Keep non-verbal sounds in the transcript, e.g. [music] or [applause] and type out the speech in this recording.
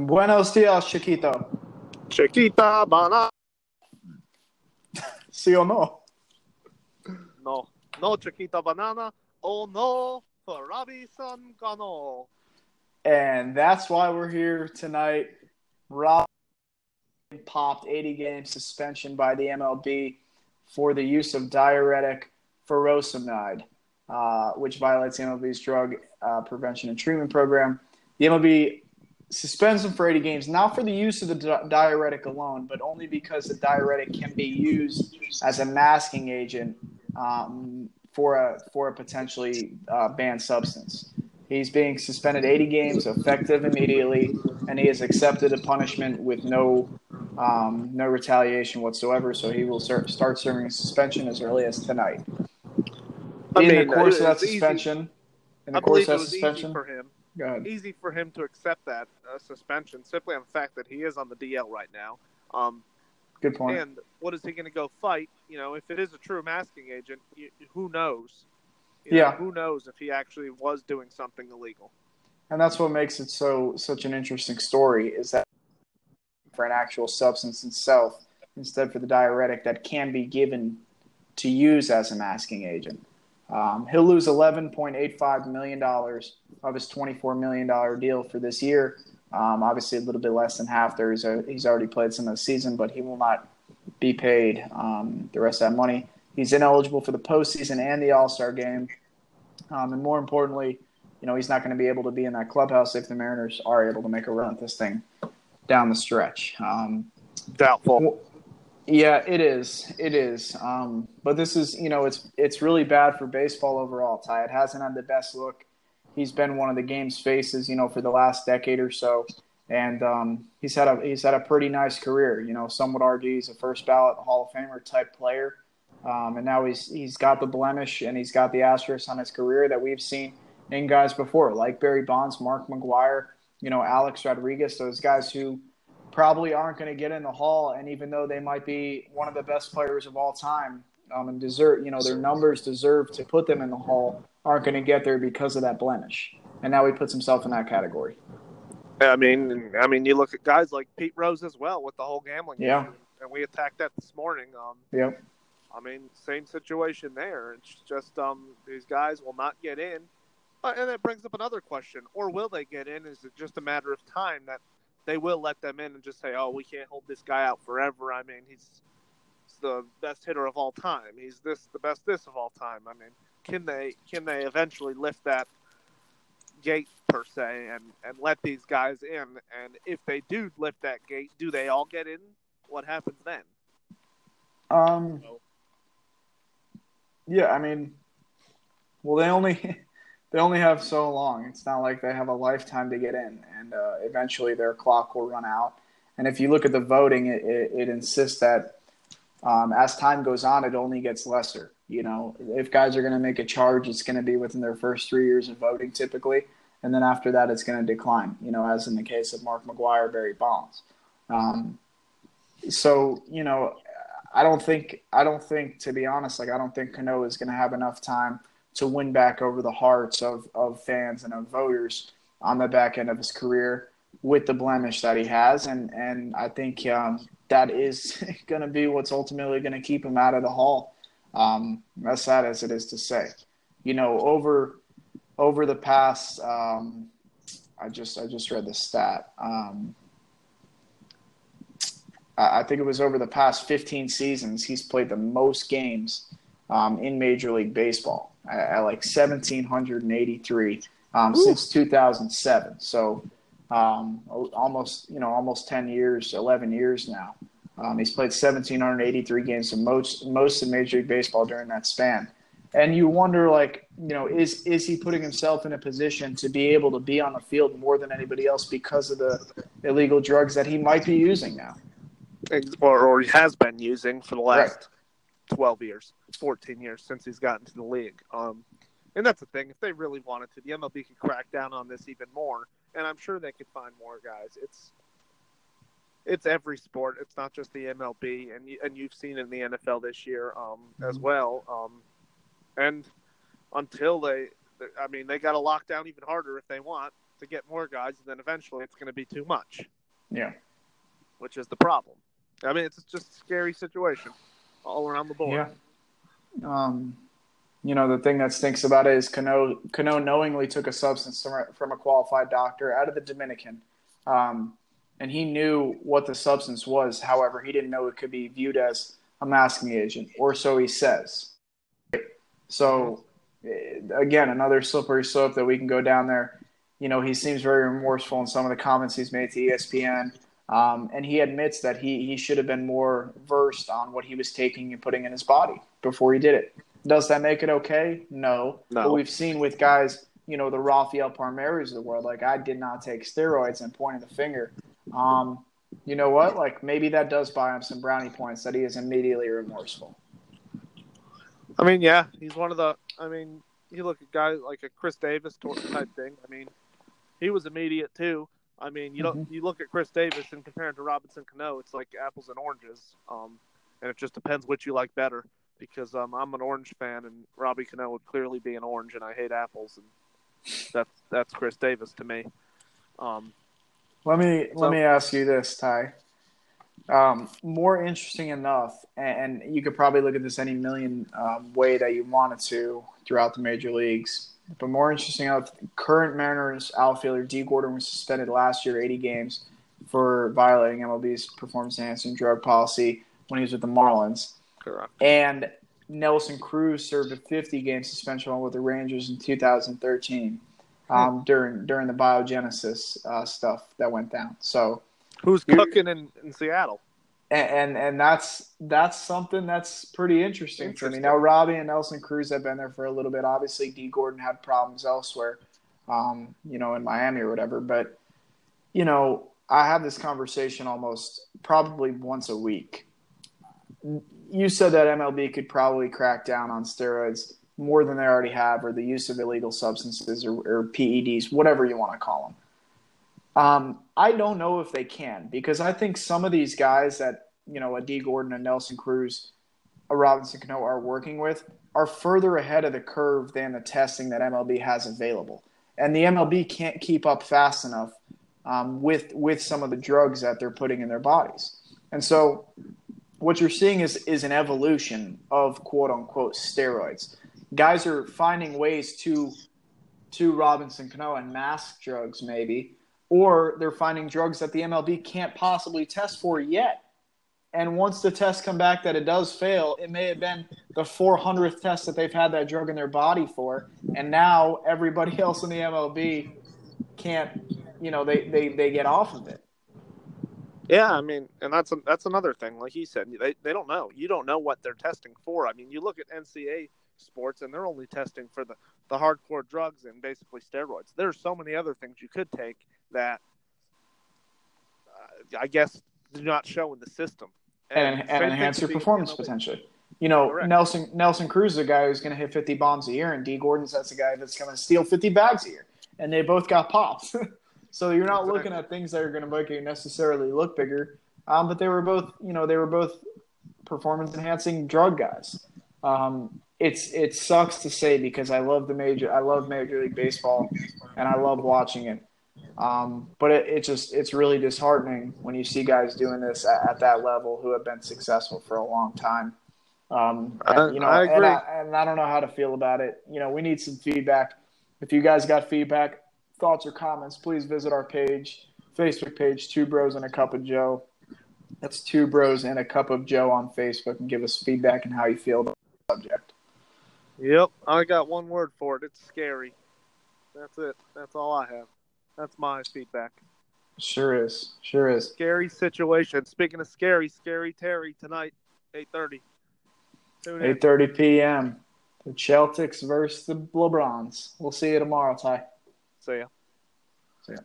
Buenos dias, Chiquito. Chiquita banana. [laughs] Sí o no? No, no Chiquita banana. Oh no, Ferrari San ganó. And that's why we're here tonight. Rob popped 80 game suspension by the MLB for the use of diuretic furosemide, uh, which violates the MLB's drug uh, prevention and treatment program. The MLB suspends him for 80 games, not for the use of the di- diuretic alone, but only because the diuretic can be used as a masking agent um, for a for a potentially uh, banned substance. He's being suspended 80 games, effective immediately, and he has accepted a punishment with no um, no retaliation whatsoever. So he will start, start serving a suspension as early as tonight. I in mean, the course of that was easy- suspension, in the I course of that suspension, for him. Easy for him to accept that uh, suspension simply on the fact that he is on the DL right now. Um, Good point. and what is he going to go fight? You know, if it is a true masking agent, you, who knows? You know, Yeah. who knows if he actually was doing something illegal? and that's what makes it so such an interesting story is that for an actual substance itself instead for the diuretic that can be given to use as a masking agent um, he'll lose $11.85 million of his $24 million deal for this year um, obviously a little bit less than half there he's, a, he's already played some of the season but he will not be paid um, the rest of that money he's ineligible for the postseason and the all-star game um, and more importantly you know, he's not going to be able to be in that clubhouse if the Mariners are able to make a run at this thing down the stretch. Um, Doubtful. Yeah, it is. It is. Um, but this is, you know, it's it's really bad for baseball overall. Ty, it hasn't had the best look. He's been one of the game's faces, you know, for the last decade or so, and um, he's had a he's had a pretty nice career. You know, some would argue he's a first ballot Hall of Famer type player, um, and now he's he's got the blemish and he's got the asterisk on his career that we've seen in guys before, like Barry Bonds, Mark McGwire, you know, Alex Rodriguez, those guys who probably aren't going to get in the hall. And even though they might be one of the best players of all time um, and deserve, you know, their numbers deserve to put them in the hall, aren't going to get there because of that blemish. And now he puts himself in that category. I mean, I mean, you look at guys like Pete Rose as well with the whole gambling. Yeah. issue, and we attacked that this morning. Um, Yep. I mean, same situation there. It's just um, these guys will not get in, uh, and that brings up another question: or will they get in? Is it just a matter of time that they will let them in and just say, "Oh, we can't hold this guy out forever"? I mean, he's, he's the best hitter of all time. He's this the best this of all time. I mean, can they can they eventually lift that gate per se and and let these guys in? And if they do lift that gate, do they all get in? What happens then? Um, yeah, I mean, well, they only they only have so long. It's not like they have a lifetime to get in, and uh, eventually their clock will run out. And if you look at the voting, it, it, it insists that um, as time goes on, it only gets lesser. You know, if guys are going to make a charge, it's going to be within their first three years of voting, typically, and then after that, it's going to decline. You know, as in the case of Mark McGwire, Barry Bonds. Um, so you know, I don't think I don't think to be honest, like I don't think Cano is going to have enough time to win back over the hearts of, of fans and of voters on the back end of his career with the blemish that he has, and and I think um, that is [laughs] going to be what's ultimately going to keep him out of the hall. Um, as sad as it is to say, you know, over over the past, um, I just I just read the stat. Um, I think it was over the past 15 seasons, he's played the most games um, in Major League Baseball at, at like 1,783 um, since 2007. So um, almost, you know, almost 10 years, 11 years now. Um, he's played 1,783 games, and most most in Major League Baseball during that span. And you wonder, like, you know, is is he putting himself in a position to be able to be on the field more than anybody else because of the illegal drugs that he might be using now? or, or has been using for the last Right. 12 years, 14 years since he's gotten to the league. Um, and that's the thing. If they really wanted to, the MLB could crack down on this even more. And I'm sure they could find more guys. It's it's every sport. It's not just the MLB, and you, and you've seen in the NFL this year um, as well. Um, and until they, I mean, they got to lock down even harder if they want. to get more guys, and then eventually it's going to be too much. Yeah. Which is the problem. I mean, it's just a scary situation all around the board. Yeah. Um, you know, the thing that stinks about it is Cano, Cano knowingly took a substance from a qualified doctor out of the Dominican. Um, and he knew what the substance was. However, he didn't know it could be viewed as a masking agent, or so he says. So, eh, again, another slippery slope that we can go down there. You know, he seems very remorseful in some of the comments he's made to ESPN. Um, and he admits that he, he should have been more versed on what he was taking and putting in his body before he did it. Does that make it okay? No. No. But we've seen with guys, you know, the Rafael Palmeiros of the world, like I did not take steroids and pointing the finger. Um, you know what? Like maybe that does buy him some brownie points that he is immediately remorseful. I mean, yeah, he's one of the. I mean, you look at guys like a Chris Davis type thing. I mean, he was immediate too. I mean, you don't. Mm-hmm. You look at Chris Davis and compare him to Robinson Cano. It's like apples and oranges. Um, and it just depends which you like better. Because um, I'm an orange fan, and Robbie Cano would clearly be an orange, and I hate apples, and that's that's Chris Davis to me. Um, let me so, let me ask you this, Ty. Um, more interesting enough, and, and, you could probably look at this any million um, way that you wanted to throughout the major leagues. But more interesting enough, current Mariners outfielder Dee Gordon was suspended last year, 80 games, for violating MLB's performance enhancing drug policy when he was with the Marlins. Correct. And Nelson Cruz served a 50 game suspension with the Rangers in 2013 um, during during the biogenesis uh, stuff that went down. So who's cooking in, in Seattle? And, and, that's that's something that's pretty interesting, interesting, to me. Now Robbie and Nelson Cruz have been there for a little bit. Obviously, Dee Gordon had problems elsewhere, um, you know, in Miami or whatever. But you know, I have this conversation almost probably once a week. You said that MLB could probably crack down on steroids more than they already have, or the use of illegal substances or, or PEDs, whatever you want to call them. Um, I don't know if they can because I think some of these guys that you know, a Dee Gordon, a Nelson Cruz, a Robinson Cano are working with are further ahead of the curve than the testing that MLB has available, and the MLB can't keep up fast enough um, with with some of the drugs that they're putting in their bodies, and so what you're seeing is is an evolution of quote unquote steroids. Guys are finding ways to to Robinson Cano and mask drugs maybe, or they're finding drugs that the MLB can't possibly test for yet. And once the tests come back that it does fail, it may have been the 400th test that they've had that drug in their body for, and now everybody [laughs] else in the MLB can't, you know, they they, they get off of it. Yeah, I mean, and that's a, that's another thing. Like he said, they they don't know. You don't know what they're testing for. I mean, you look at NCAA sports and they're only testing for the, the hardcore drugs and basically steroids. There's so many other things you could take that uh, I guess do not show in the system. And, and, and enhance your performance potentially. You know, Correct. Nelson Nelson Cruz is a guy who's going to hit 50 bombs a year, and Dee Gordon's that's a guy that's going to steal 50 bags a year, and they both got pops. [laughs] so you're not exactly. looking at things that are going to make you necessarily look bigger. Um, but they were both, you know, they were both performance enhancing drug guys. Um, it's it sucks to say because I love the major I love Major League Baseball and I love watching it. Um, but it, it just it's really disheartening when you see guys doing this at, at that level who have been successful for a long time. Um, and, you know, I and I, and I don't know how to feel about it. You know, we need some feedback. If you guys got feedback, thoughts or comments, please visit our page, Facebook page, Two Bros and a Cup of Joe. That's Two Bros and a Cup of Joe on Facebook, and give us feedback and how you feel about the subject. Yep, I got one word for it. It's scary. That's it. That's all I have. That's my feedback. Sure is. Sure is. Scary situation. Speaking of scary, scary Terry tonight, eight thirty. Eight thirty p.m. The Celtics versus the LeBrons. We'll see you tomorrow, Ty. See ya. See ya.